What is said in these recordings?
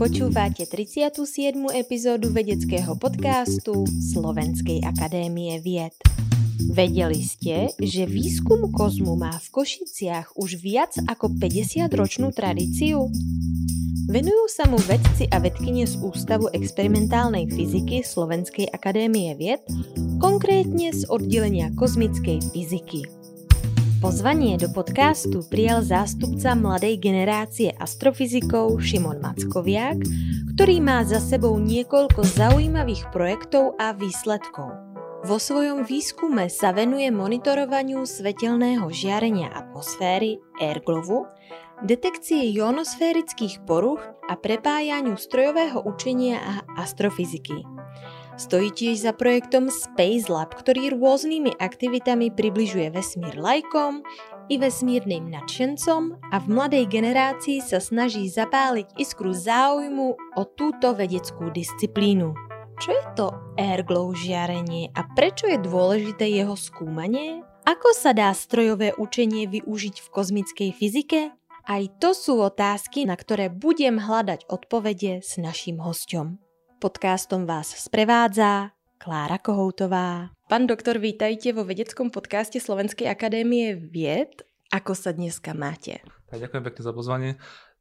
Počúvate 37. epizódu vedeckého podcastu Slovenskej akadémie vied. Vedeli ste, že výskum kozmu má v Košiciach už viac ako 50-ročnú tradíciu? Venujú sa mu vedci a vedkynie z Ústavu experimentálnej fyziky Slovenskej akadémie vied, konkrétne z oddelenia kozmickej fyziky. Pozvanie do podcastu prijal zástupca mladej generácie astrofyzikov Šimon Mackoviak, ktorý má za sebou niekoľko zaujímavých projektov a výsledkov. Vo svojom výskume sa venuje monitorovaniu svetelného žiarenia atmosféry Airglovu, detekcie ionosférických poruch a prepájaniu strojového učenia a astrofyziky. Stojí tiež za projektom Space Lab, ktorý rôznymi aktivitami približuje vesmír lajkom i vesmírnym nadšencom a v mladej generácii sa snaží zapáliť iskru záujmu o túto vedeckú disciplínu. Čo je to airglow žiarenie a prečo je dôležité jeho skúmanie? Ako sa dá strojové učenie využiť v kozmickej fyzike? Aj to sú otázky, na ktoré budem hľadať odpovede s našim hostom. Podcastom vás sprevádza Klára Kohoutová. Pán doktor, vítajte vo vedeckom podcaste Slovenskej akadémie vied. Ako sa dneska máte? Tak ďakujem pekne za pozvanie.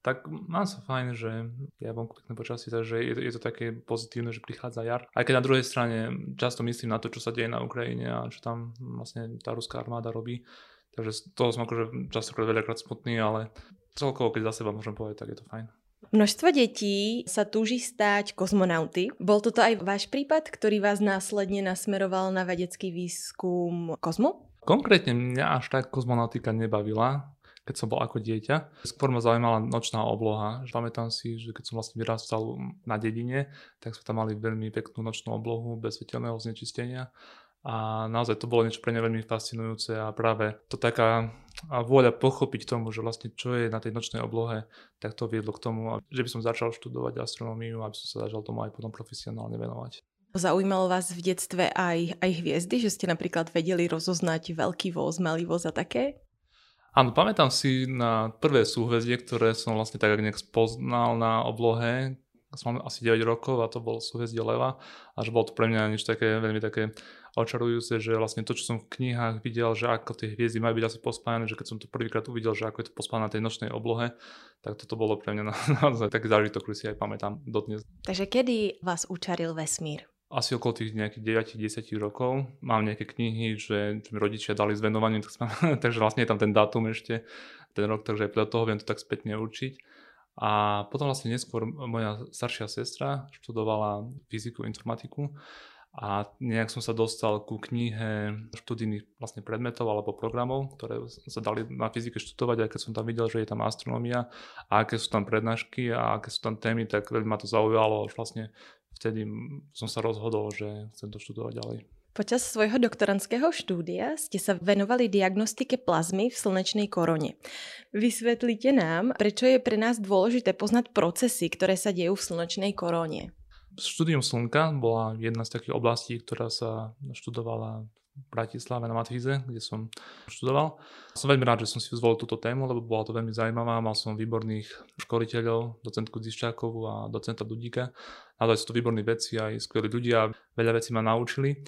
Tak mám sa fajn, že ja mám pekné počasie, takže je to, je to také pozitívne, že prichádza jar. Aj keď na druhej strane často myslím na to, čo sa deje na Ukrajine a čo tam vlastne tá ruská armáda robí. Takže z toho som akože častokrát veľakrát smutný, ale celkovo, keď za seba môžem povedať, tak je to fajn. Množstvo detí sa túži stať kozmonauty. Bol toto aj váš prípad, ktorý vás následne nasmeroval na vedecký výskum kozmu? Konkrétne mňa až tak kozmonautika nebavila, keď som bol ako dieťa. Skôr ma zaujímala nočná obloha. Pamätám si, že keď som vlastne vyrastal na dedine, tak sme tam mali veľmi peknú nočnú oblohu bez svetelného znečistenia a naozaj to bolo niečo pre mňa veľmi fascinujúce a práve to taká vôľa pochopiť tomu, že vlastne čo je na tej nočnej oblohe, tak to viedlo k tomu, že by som začal študovať astronómiu, aby som sa začal tomu aj potom profesionálne venovať. Zaujímalo vás v detstve aj, aj hviezdy, že ste napríklad vedeli rozoznať veľký voz, malý voz a také? Áno, pamätám si na prvé súhvezdie, ktoré som vlastne tak nejak spoznal na oblohe, som mal asi 9 rokov a to bolo súhvezdie Leva a že bolo to pre mňa niečo také veľmi také očarujúce, že vlastne to, čo som v knihách videl, že ako tie hviezdy majú byť asi pospájane, že keď som to prvýkrát uvidel, že ako je to pospájane na tej nočnej oblohe, tak toto bolo pre mňa naozaj taký zážitok, ktorý si aj pamätám dodnes. Takže kedy vás učaril vesmír? asi okolo tých nejakých 9-10 rokov. Mám nejaké knihy, že, že mi rodičia dali s venovaním, tak takže vlastne je tam ten dátum ešte, ten rok, takže aj podľa toho viem to tak spätne určiť. A potom vlastne neskôr moja staršia sestra študovala fyziku, informatiku a nejak som sa dostal ku knihe študijných vlastne predmetov alebo programov, ktoré sa dali na fyzike študovať, aj keď som tam videl, že je tam astronomia a aké sú tam prednášky a aké sú tam témy, tak veľmi ma to zaujalo, až vlastne vtedy som sa rozhodol, že chcem to študovať ďalej. Počas svojho doktorandského štúdia ste sa venovali diagnostike plazmy v slnečnej korone. Vysvetlite nám, prečo je pre nás dôležité poznať procesy, ktoré sa dejú v slnečnej koróne. Štúdium Slnka bola jedna z takých oblastí, ktorá sa študovala v Bratislave na Matvíze, kde som študoval. Som veľmi rád, že som si zvolil túto tému, lebo bola to veľmi zaujímavá. Mal som výborných školiteľov, docentku Ziščákovú a docenta Dudíka. Naozaj sú to výborní veci, aj skvelí ľudia, veľa vecí ma naučili.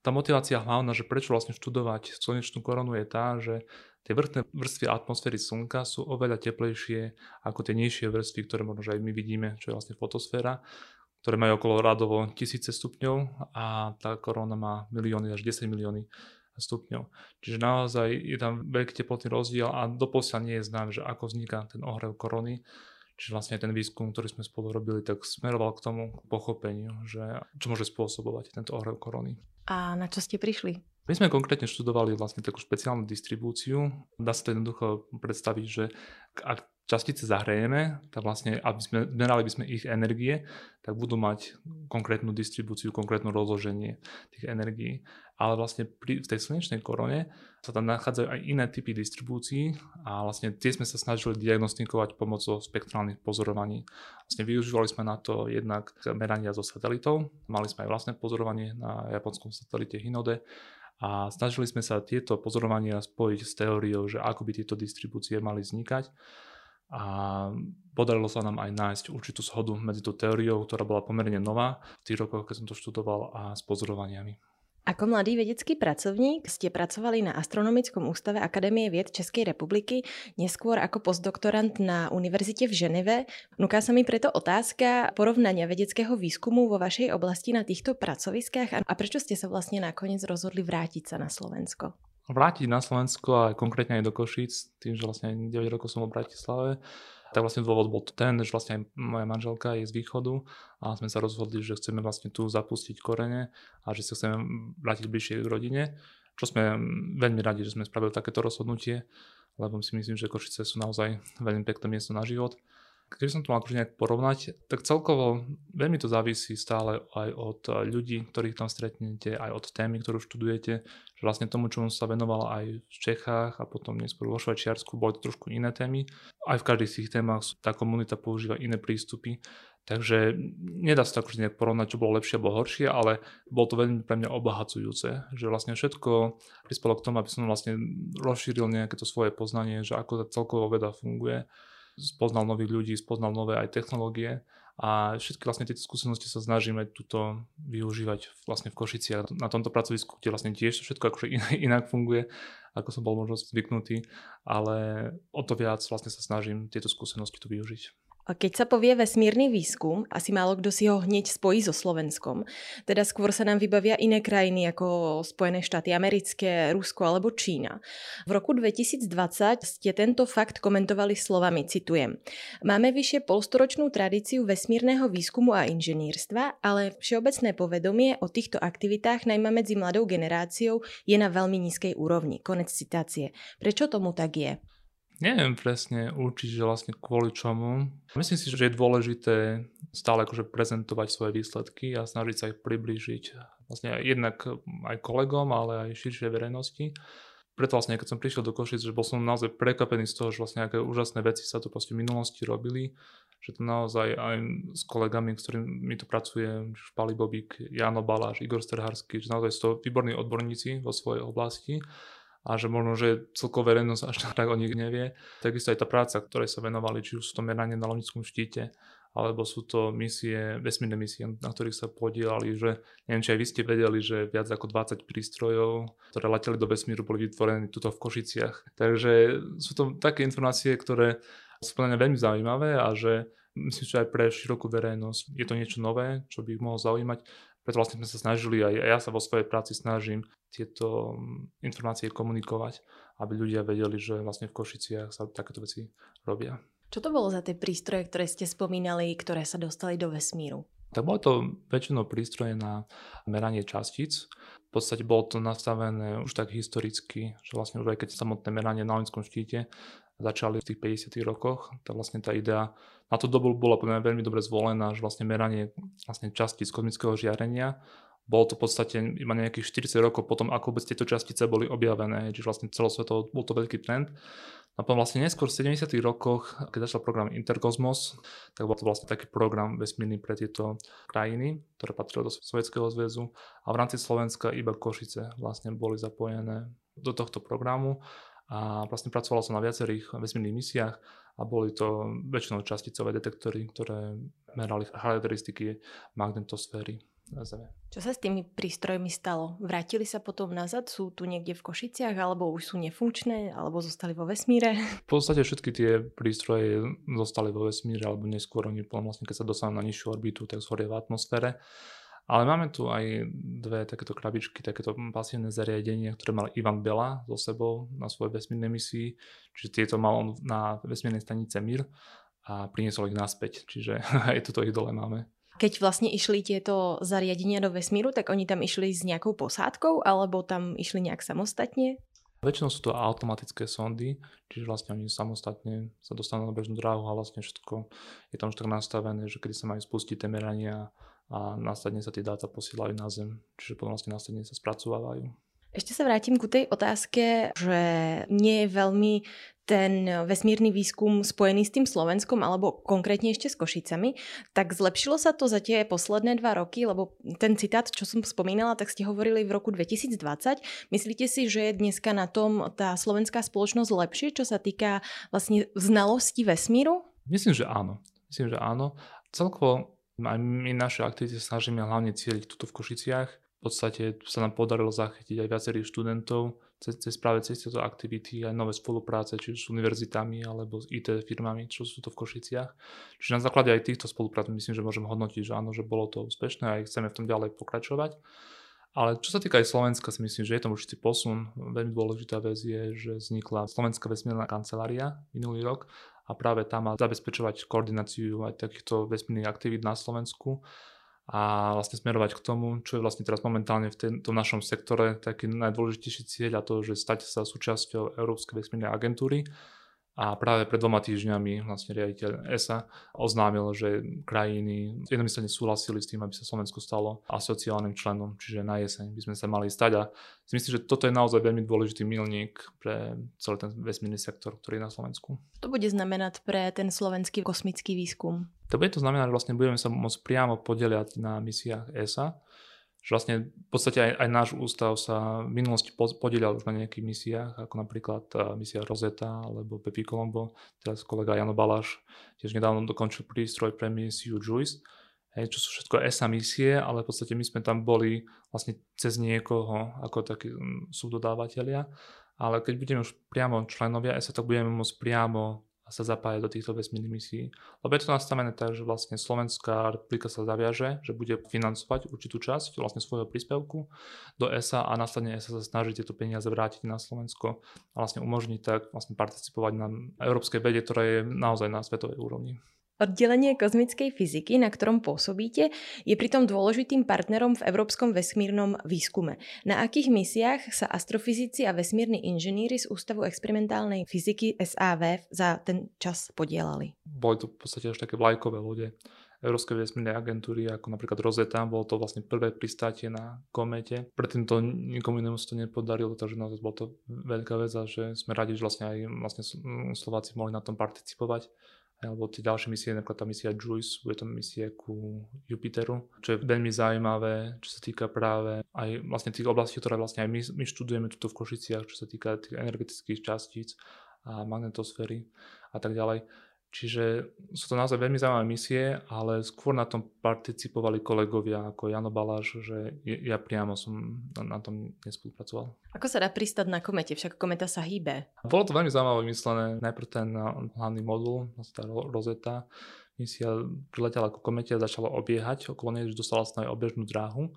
Tá motivácia hlavná, že prečo vlastne študovať slnečnú koronu je tá, že tie vrchné vrstvy atmosféry Slnka sú oveľa teplejšie ako tie nižšie vrstvy, ktoré možno aj my vidíme, čo je vlastne fotosféra ktoré majú okolo radovo tisíce stupňov a tá korona má milióny až 10 milióny stupňov. Čiže naozaj je tam veľký teplotný rozdiel a doposiaľ nie je znám, že ako vzniká ten ohrev korony. Čiže vlastne ten výskum, ktorý sme spolu robili, tak smeroval k tomu k pochopeniu, že čo môže spôsobovať tento ohrev korony. A na čo ste prišli? My sme konkrétne študovali vlastne takú špeciálnu distribúciu. Dá sa to jednoducho predstaviť, že ak častice zahrejeme, tak vlastne, aby sme merali by sme ich energie, tak budú mať konkrétnu distribúciu, konkrétne rozloženie tých energií. Ale vlastne pri, v tej slnečnej korone sa tam nachádzajú aj iné typy distribúcií a vlastne tie sme sa snažili diagnostikovať pomocou spektrálnych pozorovaní. Vlastne využívali sme na to jednak merania zo satelitov, mali sme aj vlastné pozorovanie na japonskom satelite Hinode a snažili sme sa tieto pozorovania spojiť s teóriou, že ako by tieto distribúcie mali vznikať a podarilo sa nám aj nájsť určitú shodu medzi tú teóriou, ktorá bola pomerne nová v tých rokoch, keď som to študoval, a s pozorovaniami. Ako mladý vedecký pracovník ste pracovali na Astronomickom ústave Akadémie vied Českej republiky, neskôr ako postdoktorant na univerzite v Ženeve. Nuká sa mi preto otázka porovnania vedeckého výskumu vo vašej oblasti na týchto pracoviskách a prečo ste sa vlastne nakoniec rozhodli vrátiť sa na Slovensko? Vrátiť na Slovensko a konkrétne aj do Košíc, tým, že vlastne 9 rokov som v Bratislave tak vlastne dôvod bol ten, že vlastne aj moja manželka je z východu a sme sa rozhodli, že chceme vlastne tu zapustiť korene a že sa chceme vrátiť bližšie k rodine, čo sme veľmi radi, že sme spravili takéto rozhodnutie, lebo si myslím, že Košice sú naozaj veľmi pekné miesto na život keď som to mal akože nejak porovnať, tak celkovo veľmi to závisí stále aj od eh, ľudí, ktorých tam stretnete, aj od témy, ktorú študujete, že vlastne tomu, čo som sa venoval aj v Čechách a potom neskôr vo Švajčiarsku, boli to trošku iné témy. Aj v každých z tých témach tá komunita používa iné prístupy, takže nedá sa to akože nejak porovnať, čo bolo lepšie alebo horšie, ale bolo to veľmi pre mňa obohacujúce, že vlastne všetko prispelo k tomu, aby som vlastne rozšíril nejaké to svoje poznanie, že ako tá celková veda funguje spoznal nových ľudí, spoznal nové aj technológie a všetky vlastne tieto skúsenosti sa snažíme tuto využívať vlastne v Košiciach na tomto pracovisku, kde vlastne tiež všetko akože inak funguje, ako som bol možno zvyknutý, ale o to viac vlastne sa snažím tieto skúsenosti tu využiť. Keď sa povie vesmírny výskum, asi málo kto si ho hneď spojí so Slovenskom. Teda skôr sa nám vybavia iné krajiny ako Spojené štáty americké, Rusko alebo Čína. V roku 2020 ste tento fakt komentovali slovami, citujem. Máme vyššie polstoročnú tradíciu vesmírneho výskumu a inžinierstva, ale všeobecné povedomie o týchto aktivitách najmä medzi mladou generáciou je na veľmi nízkej úrovni. Konec citácie. Prečo tomu tak je? Neviem presne určiť, že vlastne kvôli čomu. Myslím si, že je dôležité stále akože prezentovať svoje výsledky a snažiť sa ich priblížiť vlastne jednak aj kolegom, ale aj širšej verejnosti. Preto vlastne, keď som prišiel do Košic, že bol som naozaj prekvapený z toho, že vlastne aké úžasné veci sa tu proste v minulosti robili, že to naozaj aj s kolegami, s ktorými tu pracuje, Špali Bobík, Jano Baláš, Igor Sterharský, že naozaj sú to výborní odborníci vo svojej oblasti a že možno, že celková verejnosť až tak o nich nevie. Takisto aj tá práca, ktorej sa venovali, či už sú to meranie na lovnickom štíte, alebo sú to misie, vesmírne misie, na ktorých sa podielali, že neviem, či aj vy ste vedeli, že viac ako 20 prístrojov, ktoré leteli do vesmíru, boli vytvorené tuto v Košiciach. Takže sú to také informácie, ktoré sú plne veľmi zaujímavé a že myslím, že aj pre širokú verejnosť je to niečo nové, čo by ich mohlo zaujímať. Preto vlastne sme sa snažili, aj ja sa vo svojej práci snažím tieto mm, informácie komunikovať, aby ľudia vedeli, že vlastne v Košiciach sa takéto veci robia. Čo to bolo za tie prístroje, ktoré ste spomínali, ktoré sa dostali do vesmíru? Tak bolo to väčšinou prístroje na meranie častíc. V podstate bolo to nastavené už tak historicky, že vlastne už aj keď samotné meranie na Olinskom štíte začali v tých 50 rokoch, tak vlastne tá idea na tú dobu bola podľa veľmi dobre zvolená, že vlastne meranie vlastne častíc kozmického žiarenia bolo to v podstate iba nejakých 40 rokov potom, ako vôbec tieto častice boli objavené, čiže vlastne celosvetovo bol to veľký trend. A potom vlastne neskôr v 70. rokoch, keď začal program Interkosmos, tak bol to vlastne taký program vesmírny pre tieto krajiny, ktoré patrili do Sovjetského zväzu a v rámci Slovenska iba Košice vlastne boli zapojené do tohto programu a vlastne pracovalo som na viacerých vesmírnych misiách a boli to väčšinou časticové detektory, ktoré merali charakteristiky magnetosféry na Zeme. Čo sa s tými prístrojmi stalo? Vrátili sa potom nazad? Sú tu niekde v Košiciach? Alebo už sú nefunkčné? Alebo zostali vo vesmíre? V podstate všetky tie prístroje zostali vo vesmíre alebo neskôr oni vlastne keď sa dostanú na nižšiu orbitu, tak zhoria v atmosfére. Ale máme tu aj dve takéto krabičky, takéto pasívne zariadenia, ktoré mal Ivan Bela so sebou na svojej vesmírnej misii. Čiže tieto mal on na vesmírnej stanice Mir a priniesol ich naspäť. Čiže aj toto ich dole máme. Keď vlastne išli tieto zariadenia do vesmíru, tak oni tam išli s nejakou posádkou alebo tam išli nejak samostatne? Väčšinou sú to automatické sondy, čiže vlastne oni samostatne sa dostanú na bežnú dráhu a vlastne všetko je tam už tak nastavené, že kedy sa majú spustiť tie merania a následne sa tie dáta posielajú na Zem, čiže potom vlastne následne sa spracovávajú. Ešte sa vrátim ku tej otázke, že nie je veľmi ten vesmírny výskum spojený s tým Slovenskom alebo konkrétne ešte s Košicami, tak zlepšilo sa to za tie posledné dva roky, lebo ten citát, čo som spomínala, tak ste hovorili v roku 2020. Myslíte si, že je dneska na tom tá slovenská spoločnosť lepšie, čo sa týka vlastne znalosti vesmíru? Myslím, že áno. Myslím, že áno. Celkovo aj my naše aktivity snažíme hlavne cieliť tuto v Košiciach. V podstate sa nám podarilo zachytiť aj viacerých študentov cez, cez práve cez tieto aktivity aj nové spolupráce, či s univerzitami alebo s IT firmami, čo sú to v Košiciach. Čiže na základe aj týchto spoluprác myslím, že môžem hodnotiť, že áno, že bolo to úspešné a chceme v tom ďalej pokračovať. Ale čo sa týka aj Slovenska, si myslím, že je tam určitý posun. Veľmi dôležitá vec je, že vznikla Slovenská vesmírna kancelária minulý rok a práve tam má zabezpečovať koordináciu aj takýchto vesmírnych aktivít na Slovensku a vlastne smerovať k tomu, čo je vlastne teraz momentálne v tom našom sektore taký najdôležitejší cieľ a to, že stať sa súčasťou Európskej vesmírnej agentúry a práve pred dvoma týždňami vlastne riaditeľ ESA oznámil, že krajiny jednomyslne súhlasili s tým, aby sa Slovensko stalo asociálnym členom, čiže na jeseň by sme sa mali stať a si myslím, že toto je naozaj veľmi dôležitý milník pre celý ten vesmírny sektor, ktorý je na Slovensku. To bude znamenať pre ten slovenský kosmický výskum? To bude to znamenať, že vlastne budeme sa môcť priamo podeliať na misiách ESA že vlastne v podstate aj, aj náš ústav sa v minulosti podielal už na nejakých misiách, ako napríklad uh, misia Rosetta alebo Pepi Colombo, teraz kolega Jano Baláš tiež nedávno dokončil prístroj pre misiu JUICE, hej, čo sú všetko ESA misie, ale v podstate my sme tam boli vlastne cez niekoho ako takí mm, subdodávateľia, ale keď budeme už priamo členovia ESA, tak budeme môcť priamo sa zapájať do týchto vesmírnych misií. Lebo je to nastavené tak, že vlastne Slovenská republika sa zaviaže, že bude financovať určitú časť vlastne svojho príspevku do ESA a následne ESA sa snaží tieto peniaze vrátiť na Slovensko a vlastne umožniť tak vlastne participovať na európskej vede, ktorá je naozaj na svetovej úrovni. Oddelenie kozmickej fyziky, na ktorom pôsobíte, je pritom dôležitým partnerom v európskom vesmírnom výskume. Na akých misiách sa astrofyzici a vesmírni inžinieri z Ústavu experimentálnej fyziky SAV za ten čas podielali? Boli to v podstate až také vlajkové lode Európskej vesmírnej agentúry, ako napríklad Rosetta, bolo to vlastne prvé pristátie na komete. Predtým to nikomu inému sa to nepodarilo, takže naozaj bolo to veľká vec a že sme radi, že vlastne aj vlastne Slováci mohli na tom participovať alebo tie ďalšie misie, napríklad tá misia JUICE, bude to misie ku Jupiteru, čo je veľmi zaujímavé, čo sa týka práve aj vlastne tých oblastí, ktoré vlastne aj my, my študujeme tuto v Košiciach, čo sa týka tých energetických častíc a magnetosféry a tak ďalej. Čiže sú to naozaj veľmi zaujímavé misie, ale skôr na tom participovali kolegovia ako Jano Baláš, že ja priamo som na tom nespolupracoval. Ako sa dá pristať na komete? Však kometa sa hýbe. Bolo to veľmi zaujímavé vymyslené. Najprv ten hlavný modul, tá Rosetta, misia priletela ako komete a začala obiehať okolo nej, že dostala sa na obežnú dráhu.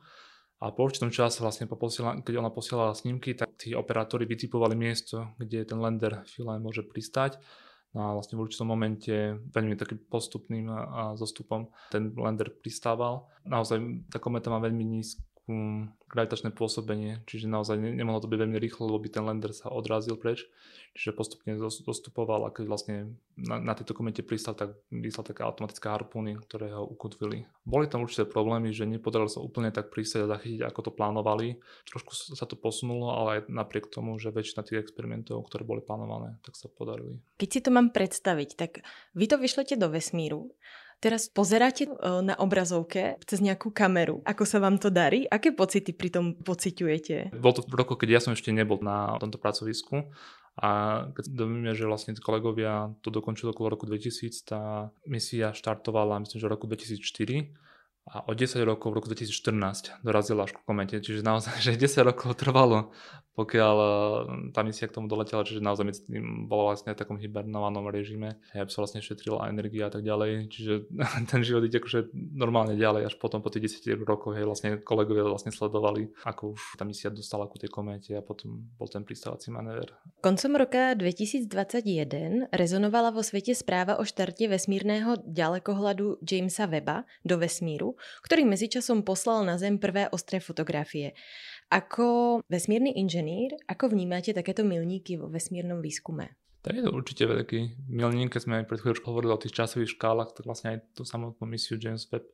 A po určitom čase, vlastne po posiela, keď ona posielala snímky, tak tí operátori vytipovali miesto, kde ten lander Philae môže pristať No a vlastne v určitom momente veľmi takým postupným a zostupom ten lander pristával. Naozaj tá kometa má veľmi nízky um, gravitačné pôsobenie, čiže naozaj ne, nemohlo to byť veľmi rýchlo, lebo by ten lander sa odrazil preč, čiže postupne dostupoval a keď vlastne na, na tejto komete pristal, tak vyslal také automatické harpúny, ktoré ho ukotvili. Boli tam určité problémy, že nepodarilo sa úplne tak pristať a zachytiť, ako to plánovali. Trošku sa to posunulo, ale aj napriek tomu, že väčšina tých experimentov, ktoré boli plánované, tak sa podarili. Keď si to mám predstaviť, tak vy to vyšlete do vesmíru Teraz pozeráte e, na obrazovke cez nejakú kameru. Ako sa vám to darí? Aké pocity pri tom pociťujete? Bol to v roku, keď ja som ešte nebol na tomto pracovisku. A keď domíme, že vlastne kolegovia to dokončili okolo roku 2000, tá misia štartovala, myslím, že v roku 2004 a o 10 rokov v roku 2014 dorazila až ku komete, čiže naozaj, že 10 rokov trvalo pokiaľ eh, tá misia k tomu doletela, čiže naozaj tým bolo vlastne v takom hibernovanom režime, aby sa vlastne šetrila energia a tak ďalej, čiže ten život ide akože normálne ďalej, až potom po tých 10 rokoch, hej, vlastne kolegovia vlastne sledovali, ako už tá misia dostala ku tej kométe a potom bol ten pristávací manéver. Koncom roka 2021 rezonovala vo svete správa o štarte vesmírneho ďalekohľadu Jamesa Weba do vesmíru, ktorý medzičasom poslal na Zem prvé ostré fotografie. Ako vesmírny inženýr, ako vnímate takéto milníky vo vesmírnom výskume? Tak je to určite veľký milník, keď sme aj pred chvíľou hovorili o tých časových škálach, tak vlastne aj tú samotnú misiu James Webb,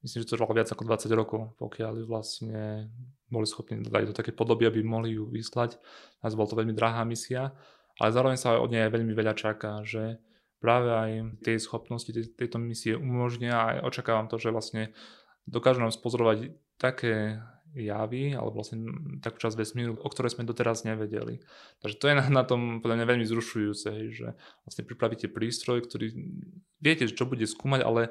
myslím, že to trvalo viac ako 20 rokov, pokiaľ vlastne boli schopní dať do také podoby, aby mohli ju vyslať. Nás bol to veľmi drahá misia, ale zároveň sa od nej aj veľmi veľa čaká, že práve aj tej schopnosti tej, tejto misie umožnia a očakávam to, že vlastne dokážu nám spozorovať také javy, alebo vlastne takú časť vesmíru, o ktorej sme doteraz nevedeli. Takže to je na, na tom podľa mňa veľmi zrušujúce, že vlastne pripravíte prístroj, ktorý viete, čo bude skúmať, ale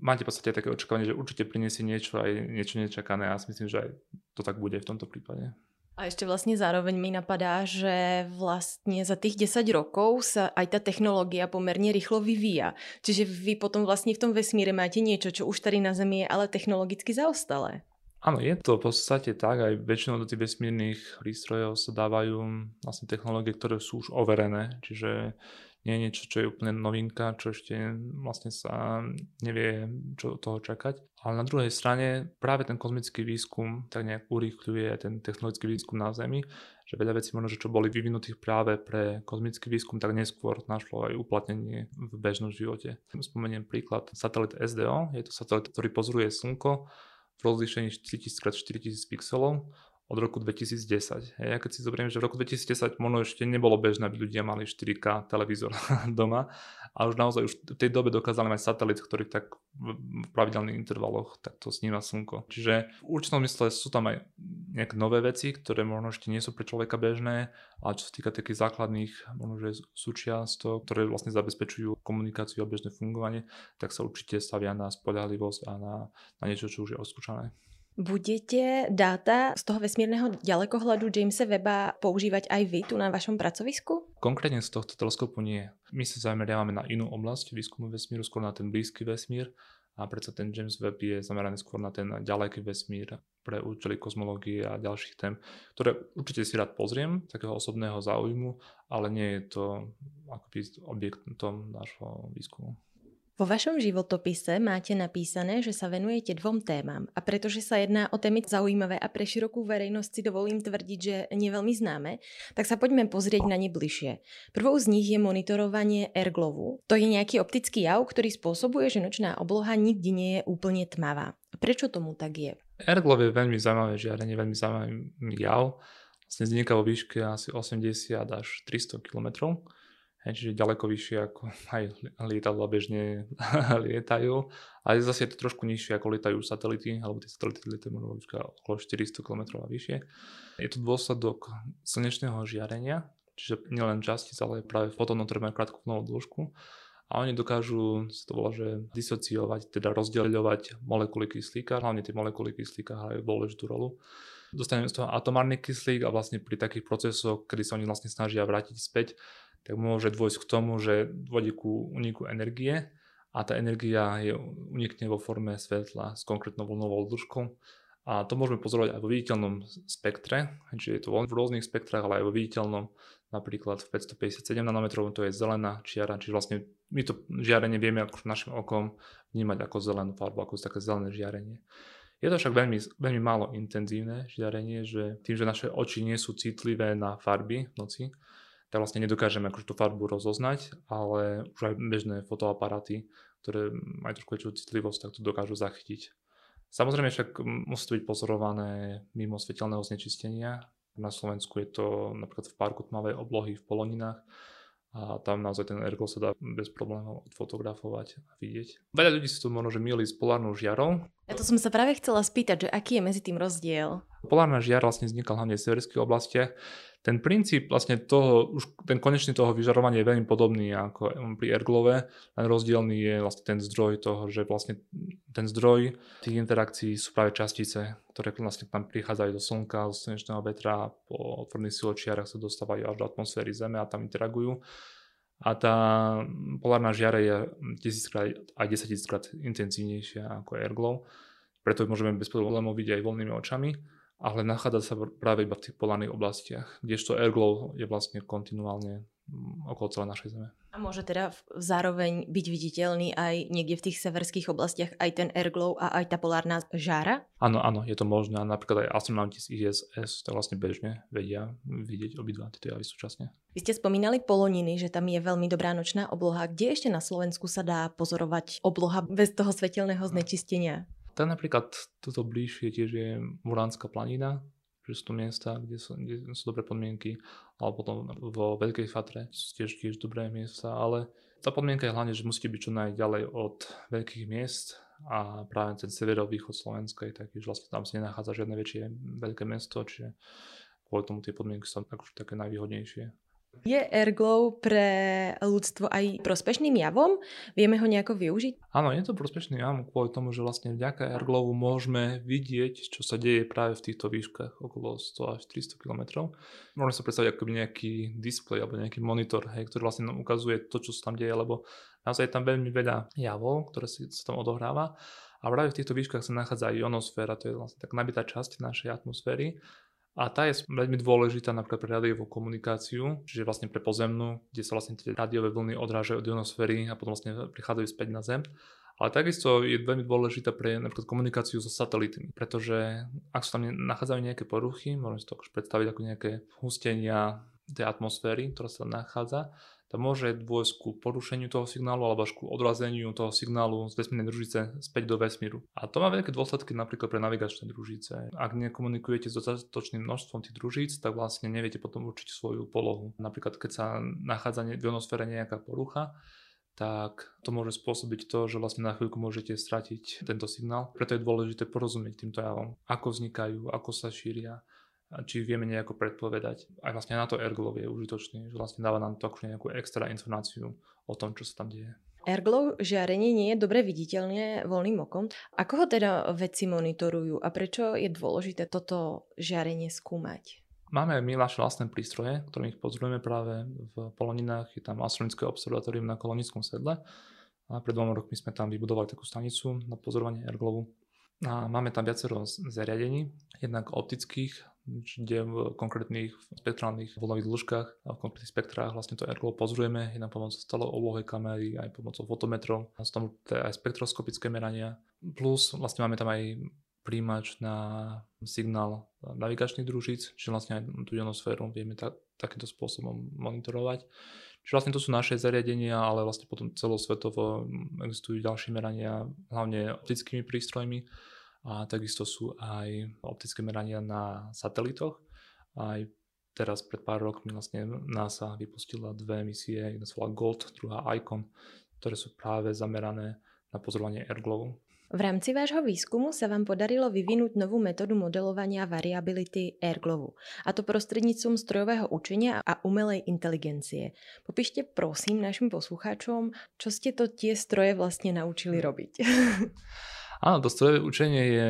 máte v podstate také očakávanie, že určite priniesie niečo aj niečo nečakané a ja si myslím, že aj to tak bude v tomto prípade. A ešte vlastne zároveň mi napadá, že vlastne za tých 10 rokov sa aj tá technológia pomerne rýchlo vyvíja. Čiže vy potom vlastne v tom vesmíre máte niečo, čo už tady na Zemi je ale technologicky zaostalé. Áno, je to v podstate tak, aj väčšinou do tých vesmírnych prístrojov sa dávajú vlastne technológie, ktoré sú už overené, čiže nie je niečo, čo je úplne novinka, čo ešte vlastne sa nevie, čo od toho čakať. Ale na druhej strane práve ten kozmický výskum tak nejak urýchľuje ten technologický výskum na Zemi, že veľa vecí možno, že čo boli vyvinutých práve pre kozmický výskum, tak neskôr našlo aj uplatnenie v bežnom živote. Spomeniem príklad satelit SDO, je to satelit, ktorý pozoruje Slnko разрешение 40 40 с пикселом, od roku 2010. Hej, ja keď si zoberiem, že v roku 2010 možno ešte nebolo bežné, aby ľudia mali 4K televízor doma a už naozaj už v tej dobe dokázali mať satelit, ktorý tak v pravidelných intervaloch takto sníma slnko. Čiže v určitom mysle sú tam aj nejaké nové veci, ktoré možno ešte nie sú pre človeka bežné, ale čo sa týka takých základných možno, že súčiastok, ktoré vlastne zabezpečujú komunikáciu a bežné fungovanie, tak sa určite stavia na spoľahlivosť a na, na niečo, čo už je oskúšané. Budete dáta z toho vesmírneho ďalekohľadu Jamesa Weba používať aj vy tu na vašom pracovisku? Konkrétne z tohto teleskopu nie. My sa zameriavame na inú oblasť výskumu vesmíru, skôr na ten blízky vesmír a predsa ten James Webb je zameraný skôr na ten ďaleký vesmír pre účely kozmológie a ďalších tém, ktoré určite si rád pozriem, takého osobného záujmu, ale nie je to akoby objektom nášho výskumu. Vo vašom životopise máte napísané, že sa venujete dvom témam a pretože sa jedná o témy zaujímavé a pre širokú verejnosť si dovolím tvrdiť, že nie veľmi známe, tak sa poďme pozrieť na ne bližšie. Prvou z nich je monitorovanie erglovu. To je nejaký optický jav, ktorý spôsobuje, že nočná obloha nikdy nie je úplne tmavá. Prečo tomu tak je? Erglov je veľmi zaujímavé žiarenie, veľmi zaujímavý jav. Vlastne vzniká vo výške asi 80 až 300 km Hej, čiže ďaleko vyššie ako aj lietadla bežne lietajú. Ale zase je to trošku nižšie ako lietajú satelity, alebo tie satelity lietajú možno okolo 400 km a vyššie. Je to dôsledok slnečného žiarenia, čiže nielen častic, ale práve fotónov, ktoré majú krátku vlnovú dĺžku. A oni dokážu, sa to volá, že disociovať, teda rozdeľovať molekuly kyslíka, hlavne tie molekuly kyslíka hrajú dôležitú rolu. Dostaneme z toho atomárny kyslík a vlastne pri takých procesoch, kedy sa oni vlastne snažia vrátiť späť, tak môže dôjsť k tomu, že dôjde ku uniku energie a tá energia je, unikne vo forme svetla s konkrétnou vlnovou dĺžkou. A to môžeme pozorovať aj vo viditeľnom spektre, čiže je to v rôznych spektrách, ale aj vo viditeľnom, napríklad v 557 nanometrov to je zelená čiara, čiže vlastne my to žiarenie vieme ako našim okom vnímať ako zelenú farbu, ako také zelené žiarenie. Je to však veľmi, veľmi málo intenzívne žiarenie, že tým, že naše oči nie sú citlivé na farby v noci, tak vlastne nedokážeme akože tú farbu rozoznať, ale už aj bežné fotoaparáty, ktoré majú trošku väčšiu citlivosť, tak to dokážu zachytiť. Samozrejme však musí to byť pozorované mimo svetelného znečistenia. Na Slovensku je to napríklad v parku tmavej oblohy v Poloninách, a tam naozaj ten ergo sa dá bez problémov odfotografovať a vidieť. Veľa ľudí si to možno že milí s polárnou žiarou. Ja to som sa práve chcela spýtať, že aký je medzi tým rozdiel? Polárna žiar vlastne vznikla hlavne v severských oblastiach ten princíp vlastne toho, už ten konečný toho vyžarovania je veľmi podobný ako pri erglove, len rozdielný je vlastne ten zdroj toho, že vlastne ten zdroj tých interakcií sú práve častice, ktoré vlastne tam prichádzajú do slnka, do slnečného vetra a po otvorných siločiarach sa dostávajú až do atmosféry Zeme a tam interagujú. A tá polárna žiara je tisíckrát aj desatisíckrát intenzívnejšia ako erglov, preto môžeme bez problémov vidieť aj voľnými očami ale nachádza sa práve iba v tých polárnych oblastiach, kdežto airglow je vlastne kontinuálne mm, okolo celej našej Zeme. A môže teda zároveň byť viditeľný aj niekde v tých severských oblastiach aj ten airglow a aj tá polárna žára? Áno, áno, je to možné. Napríklad aj astronauti z ISS to vlastne bežne vedia vidieť obidva tieto javy súčasne. Vy ste spomínali Poloniny, že tam je veľmi dobrá nočná obloha. Kde ešte na Slovensku sa dá pozorovať obloha bez toho svetelného znečistenia? Tak napríklad toto bližšie tiež je Muránska planina, že sú to miesta, kde sú, kde sú dobré podmienky, alebo potom vo Veľkej Fatre sú tiež, tiež dobré miesta, ale tá podmienka je hlavne, že musíte byť čo najďalej od veľkých miest, a práve ten severovýchod Slovenska je taký, že vlastne tam sa nenachádza žiadne väčšie veľké mesto, čiže kvôli tomu tie podmienky sú akože také najvýhodnejšie. Je Airglow pre ľudstvo aj prospešným javom? Vieme ho nejako využiť? Áno, je to prospešný jav kvôli tomu, že vlastne vďaka Airglowu môžeme vidieť, čo sa deje práve v týchto výškach okolo 100 až 300 km. Môžeme sa predstaviť ako nejaký displej alebo nejaký monitor, hej, ktorý vlastne nám ukazuje to, čo sa tam deje, lebo naozaj je tam veľmi veľa javov, ktoré sa tam odohráva. A práve v týchto výškach sa nachádza ionosféra, to je vlastne tak nabitá časť našej atmosféry a tá je veľmi dôležitá napríklad pre rádiovú komunikáciu, čiže vlastne pre pozemnú, kde sa vlastne tie rádiové vlny odrážajú od ionosféry a potom vlastne prichádzajú späť na Zem. Ale takisto je veľmi dôležitá pre napríklad komunikáciu so satelitmi, pretože ak sa tam nachádzajú nejaké poruchy, môžeme si to predstaviť ako nejaké hustenia tej atmosféry, ktorá sa tam nachádza, tam môže dôjsť ku porušeniu toho signálu alebo až ku odrazeniu toho signálu z vesmírnej družice späť do vesmíru. A to má veľké dôsledky napríklad pre navigačné družice. Ak nekomunikujete s dostatočným množstvom tých družíc, tak vlastne neviete potom určiť svoju polohu. Napríklad keď sa nachádza v ionosfére nejaká porucha, tak to môže spôsobiť to, že vlastne na chvíľku môžete stratiť tento signál. Preto je dôležité porozumieť týmto javom, ako vznikajú, ako sa šíria, či vieme nejako predpovedať. Aj vlastne na to Airglow je užitočný, že vlastne dáva nám to nejakú extra informáciu o tom, čo sa tam deje. Airglow žiarenie nie je dobre viditeľné voľným okom. Ako ho teda vedci monitorujú a prečo je dôležité toto žiarenie skúmať? Máme my naše vlastné prístroje, ktoré ich pozorujeme práve v Poloninách. Je tam astronomické observatórium na kolonickom sedle. A pred dvoma rokmi sme tam vybudovali takú stanicu na pozorovanie Airglowu. A máme tam viacero zariadení, jednak optických, kde v konkrétnych spektrálnych voľnových dĺžkach a v konkrétnych spektrách vlastne to airglow pozorujeme jednak pomocou stále oblohy kamery, aj pomocou fotometrov. Sú tam aj spektroskopické merania. Plus vlastne máme tam aj príjimač na signál navigačných družíc, čiže vlastne aj tú ionosféru vieme ta, takýmto spôsobom monitorovať. Čiže vlastne to sú naše zariadenia, ale vlastne potom celosvetovo existujú ďalšie merania, hlavne optickými prístrojmi a takisto sú aj optické merania na satelitoch. Aj teraz pred pár rokmi vlastne NASA vypustila dve misie, jedna sa volá Gold, druhá Icon, ktoré sú práve zamerané na pozorovanie airglowu. V rámci vášho výskumu sa vám podarilo vyvinúť novú metódu modelovania variability Airglowu, a to prostredníctvom strojového učenia a umelej inteligencie. Popíšte prosím našim poslucháčom, čo ste to tie stroje vlastne naučili robiť. Áno, to strojové učenie je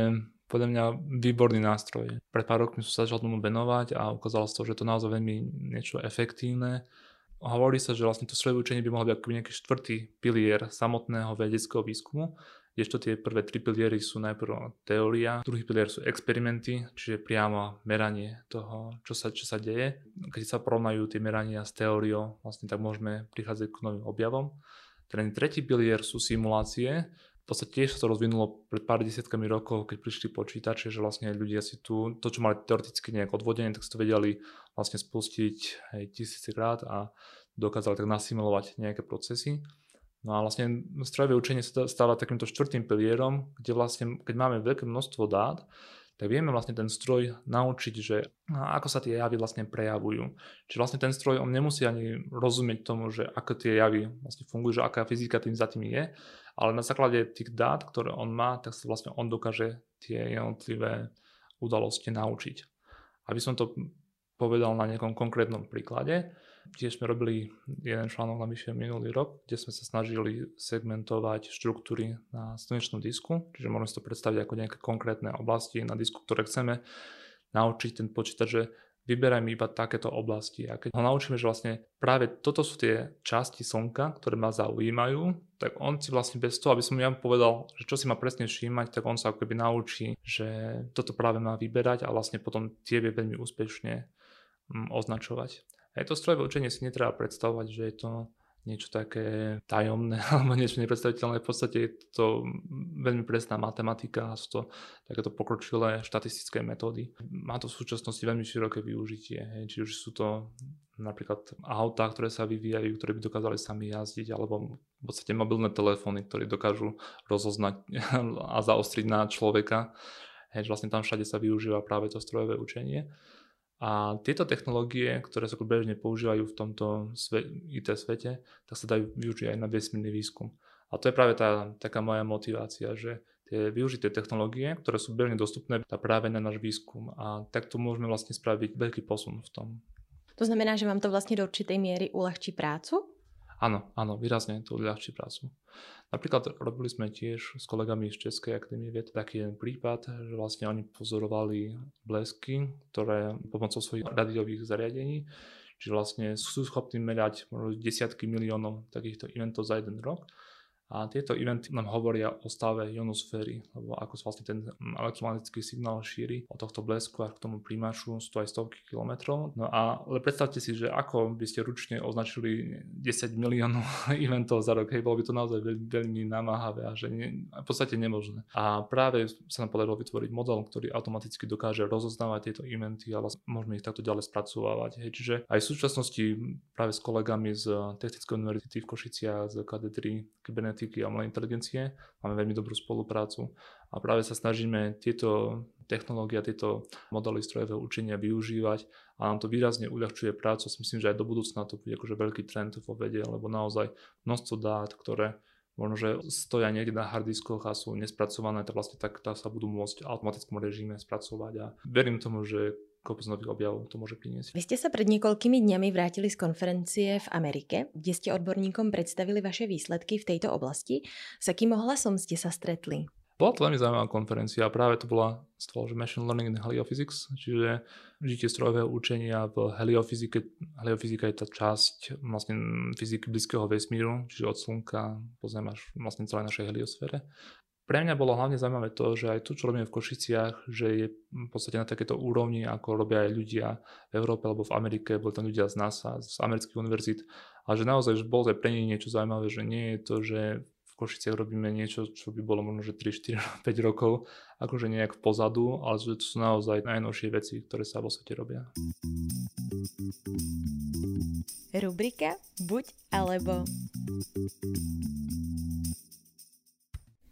podľa mňa výborný nástroj. Pred pár rokmi som sa začal tomu venovať a ukázalo sa to, že to naozaj veľmi niečo efektívne. Hovorí sa, že vlastne to strojové učenie by mohlo byť ako nejaký štvrtý pilier samotného vedeckého výskumu, kdežto tie prvé tri piliery sú najprv teória, druhý pilier sú experimenty, čiže priamo meranie toho, čo sa, čo sa deje. Keď sa porovnajú tie merania s teóriou, vlastne tak môžeme prichádzať k novým objavom. Ten tretí pilier sú simulácie, podstate tiež sa to rozvinulo pred pár desiatkami rokov, keď prišli počítače, že vlastne ľudia si tu, to čo mali teoreticky nejak odvodené, tak si to vedeli vlastne spustiť aj tisícekrát a dokázali tak nasimulovať nejaké procesy. No a vlastne strojové učenie sa stáva takýmto štvrtým pilierom, kde vlastne, keď máme veľké množstvo dát, tak vieme vlastne ten stroj naučiť, že ako sa tie javy vlastne prejavujú. Čiže vlastne ten stroj, on nemusí ani rozumieť tomu, že ako tie javy vlastne fungujú, že aká fyzika tým za tým je, ale na základe tých dát, ktoré on má, tak sa vlastne on dokáže tie jednotlivé udalosti naučiť. Aby som to povedal na nejakom konkrétnom príklade, Tiež sme robili jeden článok navyše minulý rok, kde sme sa snažili segmentovať štruktúry na slnečnom disku, čiže môžeme si to predstaviť ako nejaké konkrétne oblasti na disku, ktoré chceme naučiť ten počítač, že vyberajme iba takéto oblasti. A keď ho naučíme, že vlastne práve toto sú tie časti slnka, ktoré ma zaujímajú, tak on si vlastne bez toho, aby som ja povedal, že čo si má presne všímať, tak on sa ako keby naučí, že toto práve má vyberať a vlastne potom tie vie veľmi úspešne mm, označovať. Aj to strojové učenie si netreba predstavovať, že je to niečo také tajomné alebo niečo nepredstaviteľné. V podstate je to veľmi presná matematika a sú to takéto pokročilé štatistické metódy. Má to v súčasnosti veľmi široké využitie, hej. či už sú to napríklad autá, ktoré sa vyvíjajú, ktoré by dokázali sami jazdiť, alebo v podstate mobilné telefóny, ktoré dokážu rozoznať a zaostriť na človeka. Hej, vlastne tam všade sa využíva práve to strojové učenie. A tieto technológie, ktoré sa bežne používajú v tomto IT svete, tak sa dajú využiť aj na vesmírny výskum. A to je práve tá taká moja motivácia, že tie využité technológie, ktoré sú bežne dostupné, práve na náš výskum. A takto môžeme vlastne spraviť veľký posun v tom. To znamená, že vám to vlastne do určitej miery uľahčí prácu? Áno, áno, výrazne to uľahčí prácu. Napríklad robili sme tiež s kolegami z Českej akadémie vied taký jeden prípad, že vlastne oni pozorovali blesky, ktoré pomocou svojich radiových zariadení, čiže vlastne sú schopní merať desiatky miliónov takýchto eventov za jeden rok a tieto eventy nám hovoria o stave ionosféry, lebo ako sa vlastne ten elektromagnetický signál šíri od tohto blesku až k tomu prímašu, sú to aj stovky kilometrov. No a ale predstavte si, že ako by ste ručne označili 10 miliónov eventov za rok, hej, bolo by to naozaj veľmi, veľmi namáhavé a že nie, v podstate nemožné. A práve sa nám podarilo vytvoriť model, ktorý automaticky dokáže rozoznávať tieto eventy a vlastne môžeme ich takto ďalej spracovávať. Hej. Čiže aj v súčasnosti práve s kolegami z Technickej univerzity v Košiciach, z katedry kybernetiky a umelej inteligencie. Máme veľmi dobrú spoluprácu a práve sa snažíme tieto technológie a tieto modely strojového učenia využívať a nám to výrazne uľahčuje prácu. Si myslím, že aj do budúcna to bude akože veľký trend vo vede, lebo naozaj množstvo dát, ktoré možno, že stoja niekde na hardiskoch a sú nespracované, tak vlastne tak, tak sa budú môcť v automatickom režime spracovať a verím tomu, že kopec nových objavov to môže priniesť. Vy ste sa pred niekoľkými dňami vrátili z konferencie v Amerike, kde ste odborníkom predstavili vaše výsledky v tejto oblasti. S akým ohlasom ste sa stretli? Bola to veľmi zaujímavá konferencia a práve to bola stôl, že Machine Learning in Heliophysics, čiže žitie strojového učenia v heliofyzike. Heliofyzika je tá časť vlastne fyziky blízkeho vesmíru, čiže od Slnka po Zem až vlastne celej našej heliosfére. Pre mňa bolo hlavne zaujímavé to, že aj tu, čo robíme v Košiciach, že je v podstate na takéto úrovni, ako robia aj ľudia v Európe alebo v Amerike, boli tam ľudia z NASA, z amerických univerzít, a že naozaj že bolo aj pre nich niečo zaujímavé, že nie je to, že v Košiciach robíme niečo, čo by bolo možno, že 3, 4, 5 rokov, akože nejak pozadu, ale že to sú naozaj najnovšie veci, ktoré sa vo svete robia. Rubrika Buď alebo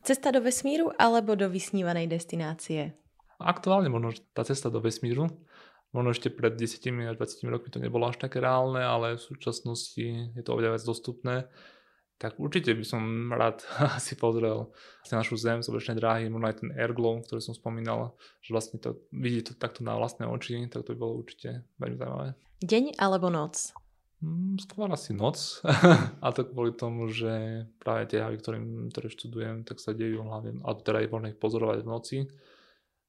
Cesta do vesmíru alebo do vysnívanej destinácie? Aktuálne možno tá cesta do vesmíru. Možno ešte pred 10 až 20 rokmi to nebolo až také reálne, ale v súčasnosti je to oveľa viac dostupné. Tak určite by som rád si pozrel našu Zem, sobrečné dráhy, možno aj ten Airglow, ktorý som spomínal, že vlastne to vidieť to takto na vlastné oči, tak to by bolo určite veľmi zaujímavé. Deň alebo noc? Mm, skôr asi noc. a to kvôli tomu, že práve tie javy, ktoré, ktoré študujem, tak sa dejú hlavne, alebo teda je možné ich pozorovať v noci.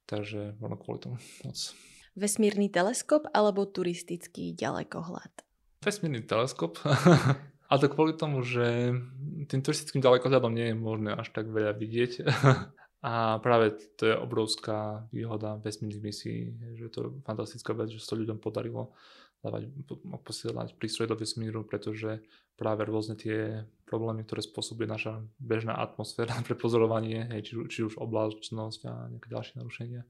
Takže možno kvôli tomu noc. Vesmírny teleskop alebo turistický ďalekohľad? Vesmírny teleskop. a to kvôli tomu, že tým turistickým ďalekohľadom nie je možné až tak veľa vidieť. A práve to je obrovská výhoda vesmírnych misií, že to je fantastická vec, že sa to ľuďom podarilo dávať, posielať prístroje do vesmíru, pretože práve rôzne tie problémy, ktoré spôsobuje naša bežná atmosféra pre pozorovanie, hej, či, či už oblačnosť a nejaké ďalšie narušenia,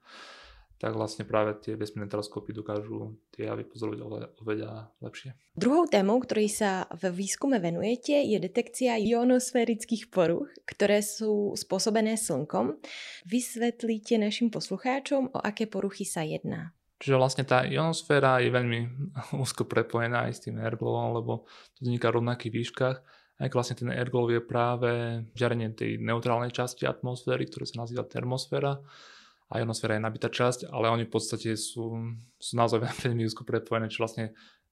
tak vlastne práve tie vesmírne teleskopy dokážu tie javy pozorovať oveľa, lepšie. Druhou témou, ktorej sa v výskume venujete, je detekcia ionosférických poruch, ktoré sú spôsobené slnkom. Vysvetlíte našim poslucháčom, o aké poruchy sa jedná. Čiže vlastne tá ionosféra je veľmi úzko prepojená aj s tým airglovom, lebo to vzniká v rovnakých výškach. Aj vlastne ten airglow je práve žiarenie tej neutrálnej časti atmosféry, ktorá sa nazýva termosféra. A ionosféra je nabitá časť, ale oni v podstate sú, sú naozaj veľmi úzko prepojené, čiže vlastne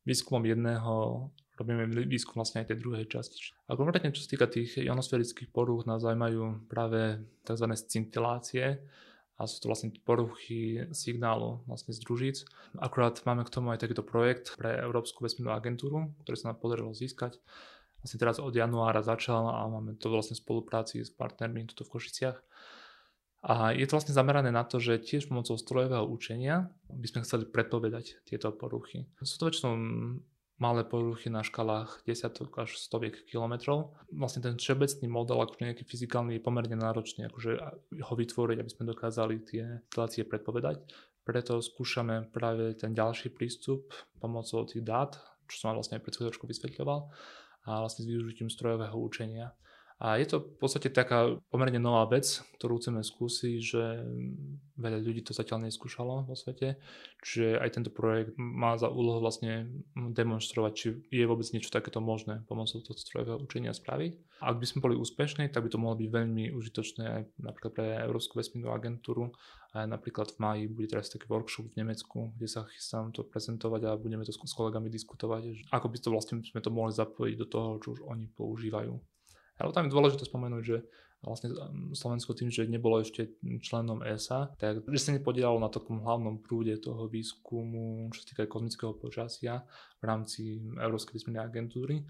výskumom jedného robíme výskum vlastne aj tej druhej časti. A konkrétne čo sa týka tých ionosférických porúch, nás zaujímajú práve tzv. scintilácie, a sú to vlastne poruchy signálu vlastne z družíc. Akurát máme k tomu aj takýto projekt pre Európsku vesmírnu agentúru, ktorý sa nám podarilo získať. Vlastne teraz od januára začal a máme to vlastne v spolupráci s partnermi tuto v Košiciach. A je to vlastne zamerané na to, že tiež pomocou strojového učenia by sme chceli predpovedať tieto poruchy. Sú to väčšinou malé poruchy na škalách desiatok až stoviek kilometrov. Vlastne ten všeobecný model, akože nejaký fyzikálny, je pomerne náročný, akože ho vytvoriť, aby sme dokázali tie situácie predpovedať. Preto skúšame práve ten ďalší prístup pomocou tých dát, čo som vám vlastne aj pred chvíľočkou vysvetľoval, a vlastne s využitím strojového učenia. A je to v podstate taká pomerne nová vec, ktorú chceme skúsiť, že veľa ľudí to zatiaľ neskúšalo vo svete. Čiže aj tento projekt má za úlohu vlastne demonstrovať, či je vôbec niečo takéto možné pomocou toho strojového učenia spraviť. Ak by sme boli úspešní, tak by to mohlo byť veľmi užitočné aj napríklad pre Európsku vesmírnu agentúru. A napríklad v máji bude teraz taký workshop v Nemecku, kde sa chystám to prezentovať a budeme to s kolegami diskutovať, ako by to vlastne sme to mohli zapojiť do toho, čo už oni používajú. Ale tam je dôležité spomenúť, že vlastne um, Slovensko tým, že nebolo ešte členom ESA, tak že sa nepodielalo na takom hlavnom prúde toho výskumu, čo sa týka kozmického počasia v rámci Európskej vesmírnej agentúry.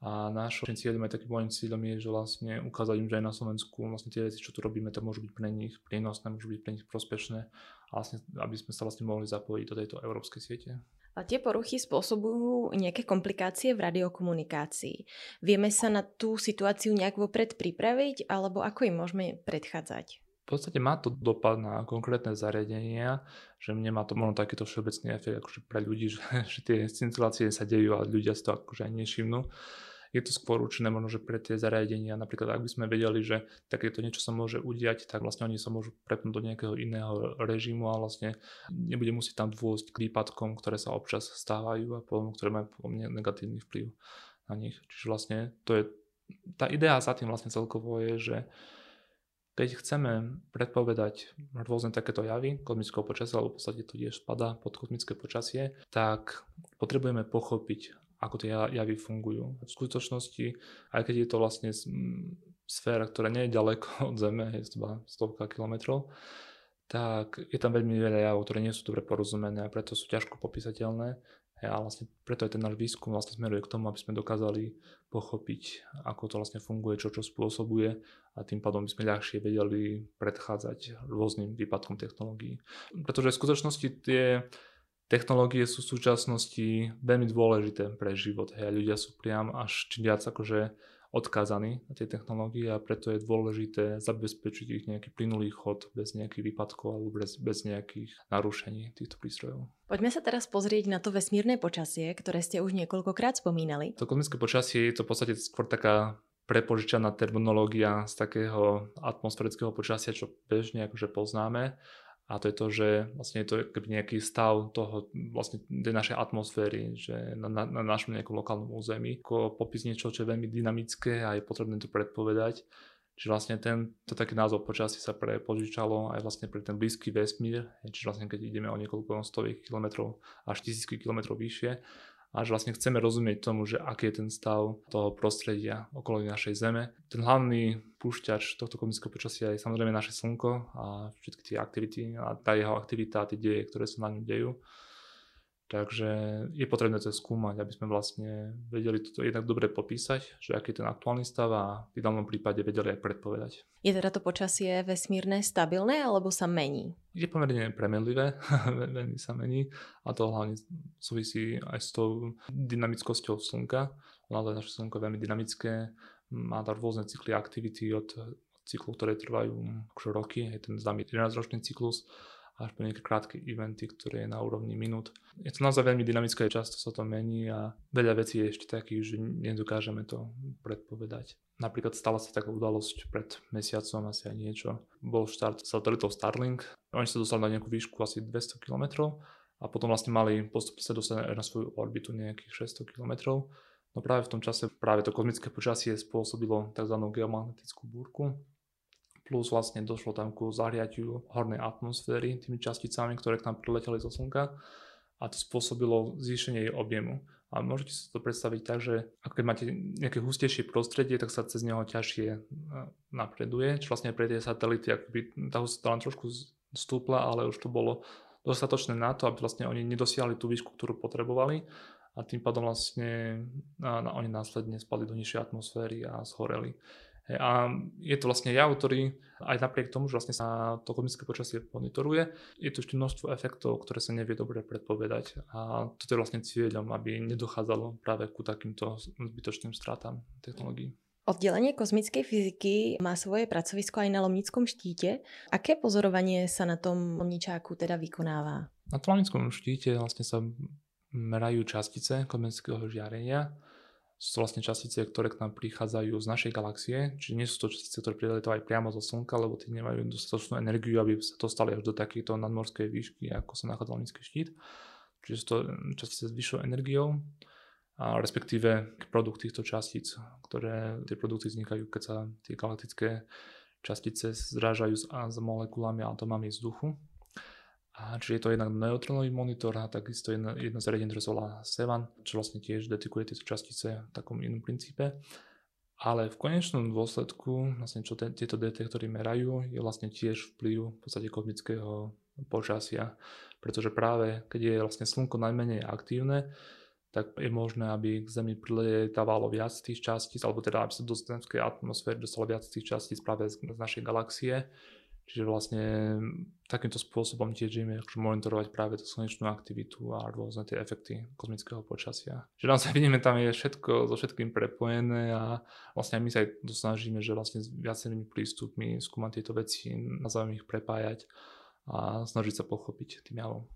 A našim cieľom aj takým môjim cieľom je, že vlastne ukázať im, že aj na Slovensku vlastne tie veci, čo tu robíme, tak môžu byť pre nich prínosné, môžu byť pre nich prospešné a vlastne, aby sme sa vlastne mohli zapojiť do tejto európskej siete. Tie poruchy spôsobujú nejaké komplikácie v radiokomunikácii. Vieme sa na tú situáciu nejak vopred pripraviť, alebo ako im môžeme predchádzať? V podstate má to dopad na konkrétne zariadenia, že nemá to možno takýto všeobecný efekt akože pre ľudí, že, že tie scintilácie sa dejú a ľudia si to akože aj nevšimnú je to skôr určené možno, že pre tie zariadenia, napríklad ak by sme vedeli, že takéto niečo sa môže udiať, tak vlastne oni sa môžu prepnúť do nejakého iného režimu a vlastne nebude musieť tam dôjsť k výpadkom, ktoré sa občas stávajú a potom, ktoré majú negatívny vplyv na nich. Čiže vlastne to je, tá idea za tým vlastne celkovo je, že keď chceme predpovedať rôzne takéto javy kozmického počasia, alebo v podstate to tiež spada pod kozmické počasie, tak potrebujeme pochopiť, ako tie javy fungujú. V skutočnosti, aj keď je to vlastne sféra, ktorá nie je ďaleko od Zeme, je to stovka kilometrov, tak je tam veľmi veľa javov, ktoré nie sú dobre porozumené a preto sú ťažko popísateľné. A vlastne preto aj ten náš výskum vlastne smeruje k tomu, aby sme dokázali pochopiť, ako to vlastne funguje, čo čo spôsobuje a tým pádom by sme ľahšie vedeli predchádzať rôznym výpadkom technológií. Pretože v skutočnosti tie technológie sú v súčasnosti veľmi dôležité pre život. Hej, ľudia sú priam až čím viac akože odkázaní na tie technológie a preto je dôležité zabezpečiť ich nejaký plynulý chod bez nejakých výpadkov alebo bez, bez nejakých narušení týchto prístrojov. Poďme sa teraz pozrieť na to vesmírne počasie, ktoré ste už niekoľkokrát spomínali. To kozmické počasie je to v podstate skôr taká prepožičaná terminológia z takého atmosférického počasia, čo bežne akože poznáme a to je to, že vlastne je to nejaký stav toho vlastne tej našej atmosféry, že na, na, na našom nejakom lokálnom území. Ako popis niečo, čo je veľmi dynamické a je potrebné to predpovedať. Čiže vlastne ten, to taký názov počasí sa prepožičalo aj vlastne pre ten blízky vesmír, čiže vlastne keď ideme o niekoľko stoviek kilometrov až tisícky kilometrov vyššie, a že vlastne chceme rozumieť tomu, že aký je ten stav toho prostredia okolo našej Zeme. Ten hlavný púšťač tohto kozmického počasia je samozrejme naše Slnko a všetky tie aktivity a tá jeho aktivita, tie deje, ktoré sa na ňom dejú. Takže je potrebné to skúmať, aby sme vlastne vedeli toto jednak dobre popísať, že aký je ten aktuálny stav a v ideálnom prípade vedeli aj predpovedať. Je teda to počasie vesmírne stabilné alebo sa mení? Je pomerne premenlivé, veľmi sa mení a to hlavne súvisí aj s tou dynamickosťou Slnka. Naozaj naše Slnko je veľmi dynamické, má tam rôzne cykly aktivity od cyklov, ktoré trvajú roky, je ten známy 13-ročný cyklus až po nejaké krátke eventy, ktoré je na úrovni minút. Je to naozaj veľmi dynamické, často sa to mení a veľa vecí je ešte takých, že nedokážeme to predpovedať. Napríklad stala sa taká udalosť pred mesiacom asi aj niečo. Bol štart satelitov Starlink. Oni sa dostali na nejakú výšku asi 200 km a potom vlastne mali postupne sa dostať na svoju orbitu nejakých 600 km. No práve v tom čase práve to kozmické počasie spôsobilo tzv. geomagnetickú búrku, plus vlastne došlo tam ku zahriatiu hornej atmosféry tými časticami, ktoré k nám prileteli zo Slnka a to spôsobilo zvýšenie jej objemu. A môžete si to predstaviť tak, že ak máte nejaké hustejšie prostredie, tak sa cez neho ťažšie e, napreduje. Čo vlastne pre tie satelity, akoby tá hustota len trošku stúpla, ale už to bolo dostatočné na to, aby vlastne oni nedosiahli tú výšku, ktorú potrebovali a tým pádom vlastne a, a oni následne spadli do nižšej atmosféry a zhoreli. A je to vlastne jav, ktorý aj napriek tomu, že vlastne sa to kozmické počasie monitoruje, je tu ešte množstvo efektov, ktoré sa nevie dobre predpovedať. A toto je vlastne cieľom, aby nedochádzalo práve ku takýmto zbytočným stratám technológií. Oddelenie kozmickej fyziky má svoje pracovisko aj na Lomnickom štíte. Aké pozorovanie sa na tom Lomničáku teda vykonáva? Na tom Lomnickom štíte vlastne sa merajú častice kozmického žiarenia sú to vlastne častice, ktoré k nám prichádzajú z našej galaxie, čiže nie sú to častice, ktoré prilietajú priamo zo Slnka, lebo tie nemajú dostatočnú energiu, aby sa dostali až do takejto nadmorskej výšky, ako sa nachádza nízky štít. Čiže sú to častice s vyššou energiou, a respektíve produkt týchto častíc, ktoré tie produkty vznikajú, keď sa tie galaktické častice zrážajú s, s molekulami a atomami vzduchu. A čiže je to jednak neutronový monitor a takisto jedno, jedno zariadenie, ktoré sa volá SEVAN, čo vlastne tiež detekuje tieto častice v takom inom princípe. Ale v konečnom dôsledku, vlastne čo te, tieto detektory merajú, je vlastne tiež vplyv v podstate kozmického počasia. Pretože práve keď je vlastne slnko najmenej aktívne, tak je možné, aby k Zemi priletávalo viac tých častíc, alebo teda aby sa do zemskej atmosféry dostalo viac tých častíc práve z, z našej galaxie. Čiže vlastne takýmto spôsobom tiež ideme akože monitorovať práve tú slnečnú aktivitu a rôzne tie efekty kozmického počasia. Čiže naozaj vidíme, tam je všetko so všetkým prepojené a vlastne my sa aj snažíme, že vlastne s viacerými prístupmi skúmať tieto veci, nazveme ich prepájať a snažiť sa pochopiť tým javom.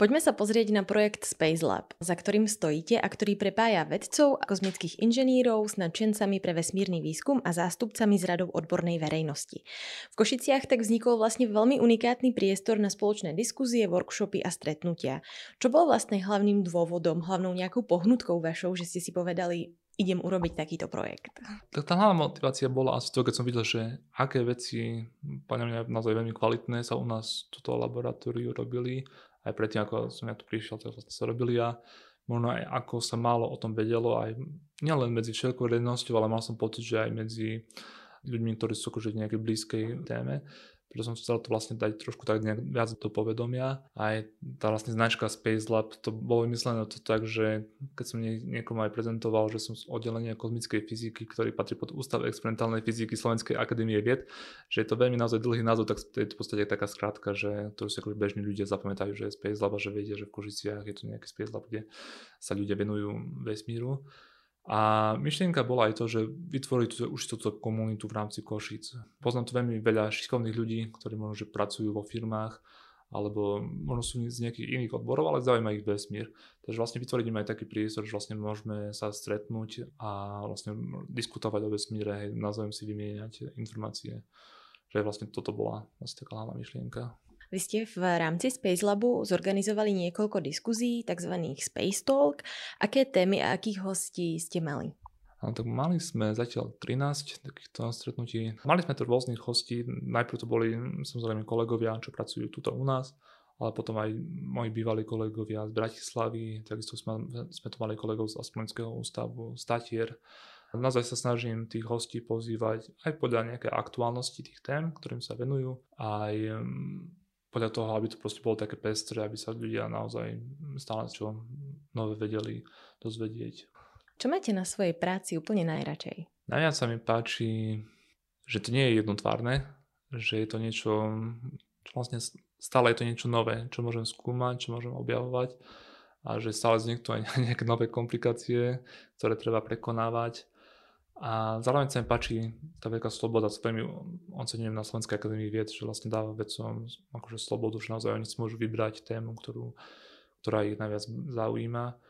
Poďme sa pozrieť na projekt Space Lab, za ktorým stojíte a ktorý prepája vedcov kozmických inžinírov s nadšencami pre vesmírny výskum a zástupcami z radov odbornej verejnosti. V Košiciach tak vznikol vlastne veľmi unikátny priestor na spoločné diskuzie, workshopy a stretnutia. Čo bol vlastne hlavným dôvodom, hlavnou nejakou pohnutkou vašou, že ste si povedali, idem urobiť takýto projekt? Tak tá hlavná motivácia bola asi to, keď som videl, že aké veci, podľa mňa naozaj veľmi kvalitné sa u nás toto laboratóriu robili aj predtým, ako som ja tu prišiel, to vlastne sa robili ja. Možno aj ako sa málo o tom vedelo, aj nielen medzi všetkou verejnosťou, ale mal som pocit, že aj medzi ľuďmi, ktorí sú akože v nejakej blízkej téme preto som chcel to vlastne dať trošku tak nejak viac do povedomia. Aj tá vlastne značka Space Lab, to bolo vymyslené to tak, že keď som nie, niekomu aj prezentoval, že som z oddelenia kozmickej fyziky, ktorý patrí pod Ústav experimentálnej fyziky Slovenskej akadémie vied, že je to veľmi naozaj dlhý názov, tak je to v podstate taká skrátka, že to si ako bežní ľudia zapamätajú, že je Space Lab a že vedia, že v Kožiciach je to nejaký Space Lab, kde sa ľudia venujú vesmíru. A myšlienka bola aj to, že vytvoriť už túto komunitu v rámci Košic. Poznám tu veľmi veľa šikovných ľudí, ktorí možno, že pracujú vo firmách, alebo možno sú z nejakých iných odborov, ale zaujíma ich vesmír. Takže vlastne vytvoriť im aj taký priestor, že vlastne môžeme sa stretnúť a vlastne diskutovať o vesmíre, navzájom si vymieňať informácie. Že vlastne toto bola vlastne taká hlavná myšlienka. Vy ste v rámci Space Labu zorganizovali niekoľko diskuzí, tzv. Space Talk. Aké témy a akých hostí ste mali? Áno, tak mali sme zatiaľ 13 takýchto stretnutí. Mali sme tu rôznych hostí. Najprv to boli samozrejme kolegovia, čo pracujú tuto u nás, ale potom aj moji bývalí kolegovia z Bratislavy, takisto sme, sme tu mali kolegov z Asplonického ústavu, z Tatier. Naozaj sa snažím tých hostí pozývať aj podľa nejaké aktuálnosti tých tém, ktorým sa venujú, aj podľa toho, aby to proste bolo také pestré, aby sa ľudia naozaj stále čo nové vedeli dozvedieť. Čo máte na svojej práci úplne najradšej? Najviac sa mi páči, že to nie je jednotvárne, že je to niečo, čo vlastne stále je to niečo nové, čo môžem skúmať, čo môžem objavovať a že stále vzniknú aj nejaké nové komplikácie, ktoré treba prekonávať a zároveň sa mi páči tá veľká sloboda, čo veľmi ocenujem na Slovenskej akadémii vied, že vlastne dáva vedcom akože slobodu, že naozaj oni si môžu vybrať tému, ktorú, ktorá ich najviac zaujíma.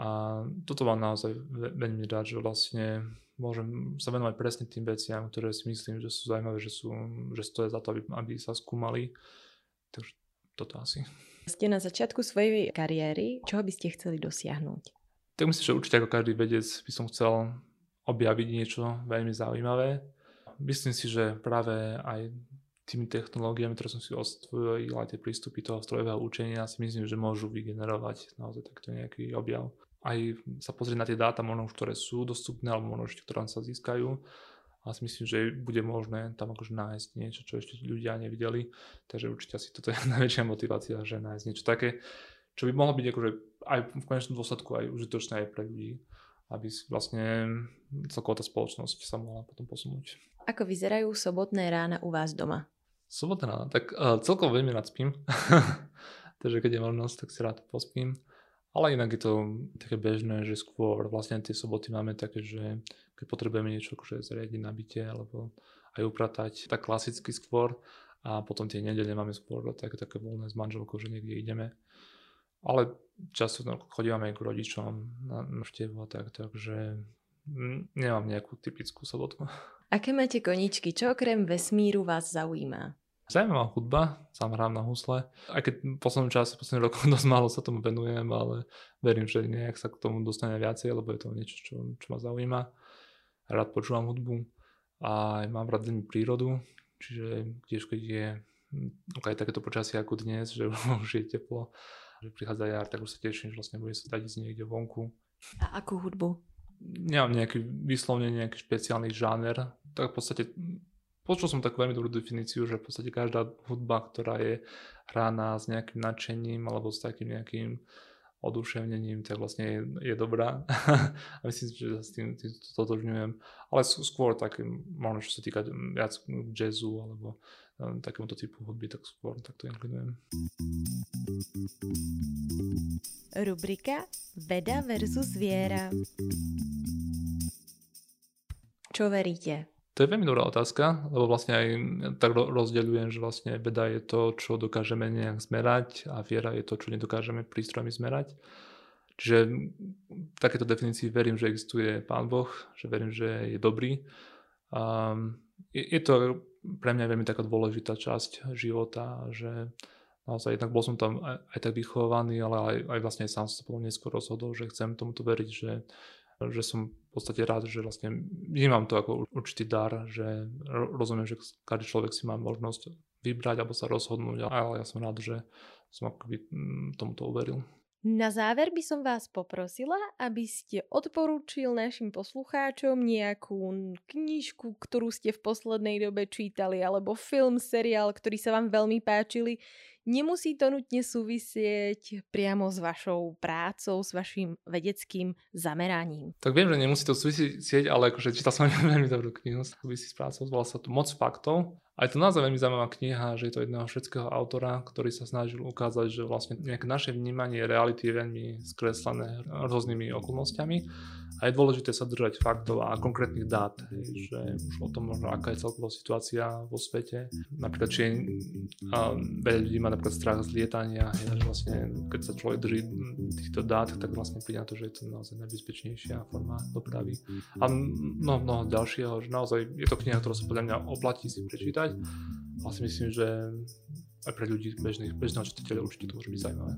A toto mám naozaj veľmi rád, že vlastne môžem sa venovať presne tým veciam, ktoré si myslím, že sú zaujímavé, že, sú, že stojí za to, aby, aby sa skúmali. Takže toto asi. Ste na začiatku svojej kariéry, čoho by ste chceli dosiahnuť? Tak myslím, že určite ako každý vedec by som chcel objaviť niečo veľmi zaujímavé. Myslím si, že práve aj tými technológiami, ktoré som si osvojil, aj tie prístupy toho strojového učenia si myslím, že môžu vygenerovať naozaj takto nejaký objav. Aj sa pozrieť na tie dáta, možno už, ktoré sú dostupné, alebo možno ešte, ktoré sa získajú. A si myslím, že bude možné tam akože nájsť niečo, čo ešte ľudia nevideli. Takže určite asi toto je najväčšia motivácia, že nájsť niečo také, čo by mohlo byť akože aj v konečnom dôsledku aj užitočné aj pre ľudí aby vlastne celková tá spoločnosť sa mohla potom posunúť. Ako vyzerajú sobotné rána u vás doma? Sobotné rána? Tak uh, celkovo veľmi rád spím. Takže keď je možnosť, tak si rád pospím. Ale inak je to také bežné, že skôr vlastne tie soboty máme také, že keď potrebujeme niečo akože zariadiť na byte alebo aj upratať, tak klasicky skôr a potom tie nedele máme skôr také, také voľné s manželkou, že niekde ideme ale často chodívame k rodičom na návštevu a tak, takže nemám nejakú typickú sobotu. Aké máte koničky? Čo okrem vesmíru vás zaujíma? Zaujímavá hudba, sám hrám na husle. Aj keď v poslednom čase, v posledných rokoch dosť málo sa tomu venujem, ale verím, že nejak sa k tomu dostane viacej, lebo je to niečo, čo, čo ma zaujíma. Rád počúvam hudbu a mám rád veľmi prírodu, čiže tiež keď je aj takéto počasie ako dnes, že už je teplo, že prichádza jar, tak už sa teším, že vlastne bude sa dať ísť niekde vonku. A akú hudbu? nemám nejaký vyslovne nejaký špeciálny žáner. Tak v podstate počul som takú veľmi dobrú definíciu, že v podstate každá hudba, ktorá je hraná s nejakým nadšením alebo s takým nejakým oduševnením, tak vlastne je, je dobrá. a myslím, že sa s tým, tým totožňujem. Ale skôr tak, možno čo sa týka viac jazzu alebo takémuto typu hudby, tak skôr takto inklinujem. Rubrika Veda versus viera. Čo veríte? To je veľmi dobrá otázka, lebo vlastne aj tak rozdeľujem, že vlastne veda je to, čo dokážeme nejak zmerať a viera je to, čo nedokážeme prístrojmi zmerať. Čiže v takéto definícii verím, že existuje Pán Boh, že verím, že je dobrý. Um, je, je to pre mňa veľmi taká dôležitá časť života, že naozaj jednak bol som tam aj, aj tak vychovaný, ale aj, aj vlastne sám som sa potom neskôr rozhodol, že chcem tomuto veriť, že že som v podstate rád, že vlastne vnímam to ako určitý dar, že rozumiem, že každý človek si má možnosť vybrať alebo sa rozhodnúť, ale ja som rád, že som akoby mm, tomuto uveril. Na záver by som vás poprosila, aby ste odporúčil našim poslucháčom nejakú knižku, ktorú ste v poslednej dobe čítali, alebo film, seriál, ktorý sa vám veľmi páčili. Nemusí to nutne súvisieť priamo s vašou prácou, s vašim vedeckým zameraním. Tak viem, že nemusí to súvisieť, ale akože čítal som veľmi dobrú knihu, súvisí s prácou, volá sa to Moc faktov. A je to naozaj veľmi zaujímavá kniha, že je to jedného švedského autora, ktorý sa snažil ukázať, že vlastne nejaké naše vnímanie reality je veľmi skreslené rôznymi okolnostiami a je dôležité sa držať faktov a konkrétnych dát, že už o tom možno aká je celková situácia vo svete. Napríklad, či a veľa ľudí má napríklad strach z lietania, je, že vlastne keď sa človek drží týchto dát, tak vlastne príde na to, že je to naozaj najbezpečnejšia forma dopravy. A mnoho, mnoho ďalšieho, že naozaj je to kniha, ktorá sa podľa mňa oplatí si prečítať. A si myslím, že aj pre ľudí, bežných, bežného čitateľa určite to môže byť zaujímavé.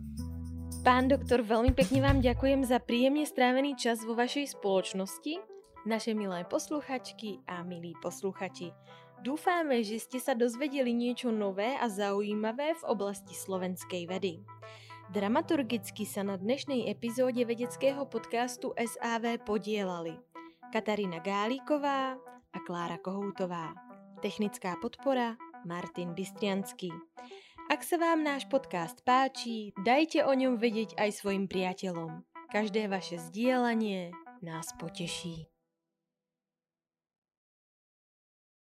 Pán doktor, veľmi pekne vám ďakujem za príjemne strávený čas vo vašej spoločnosti, naše milé posluchačky a milí posluchači. Dúfame, že ste sa dozvedeli niečo nové a zaujímavé v oblasti slovenskej vedy. Dramaturgicky sa na dnešnej epizóde vedeckého podcastu SAV podielali Katarína Gálíková a Klára Kohoutová. Technická podpora Martin Bystriansky. Ak sa vám náš podcast páči, dajte o ňom vedieť aj svojim priateľom. Každé vaše zdieľanie nás poteší.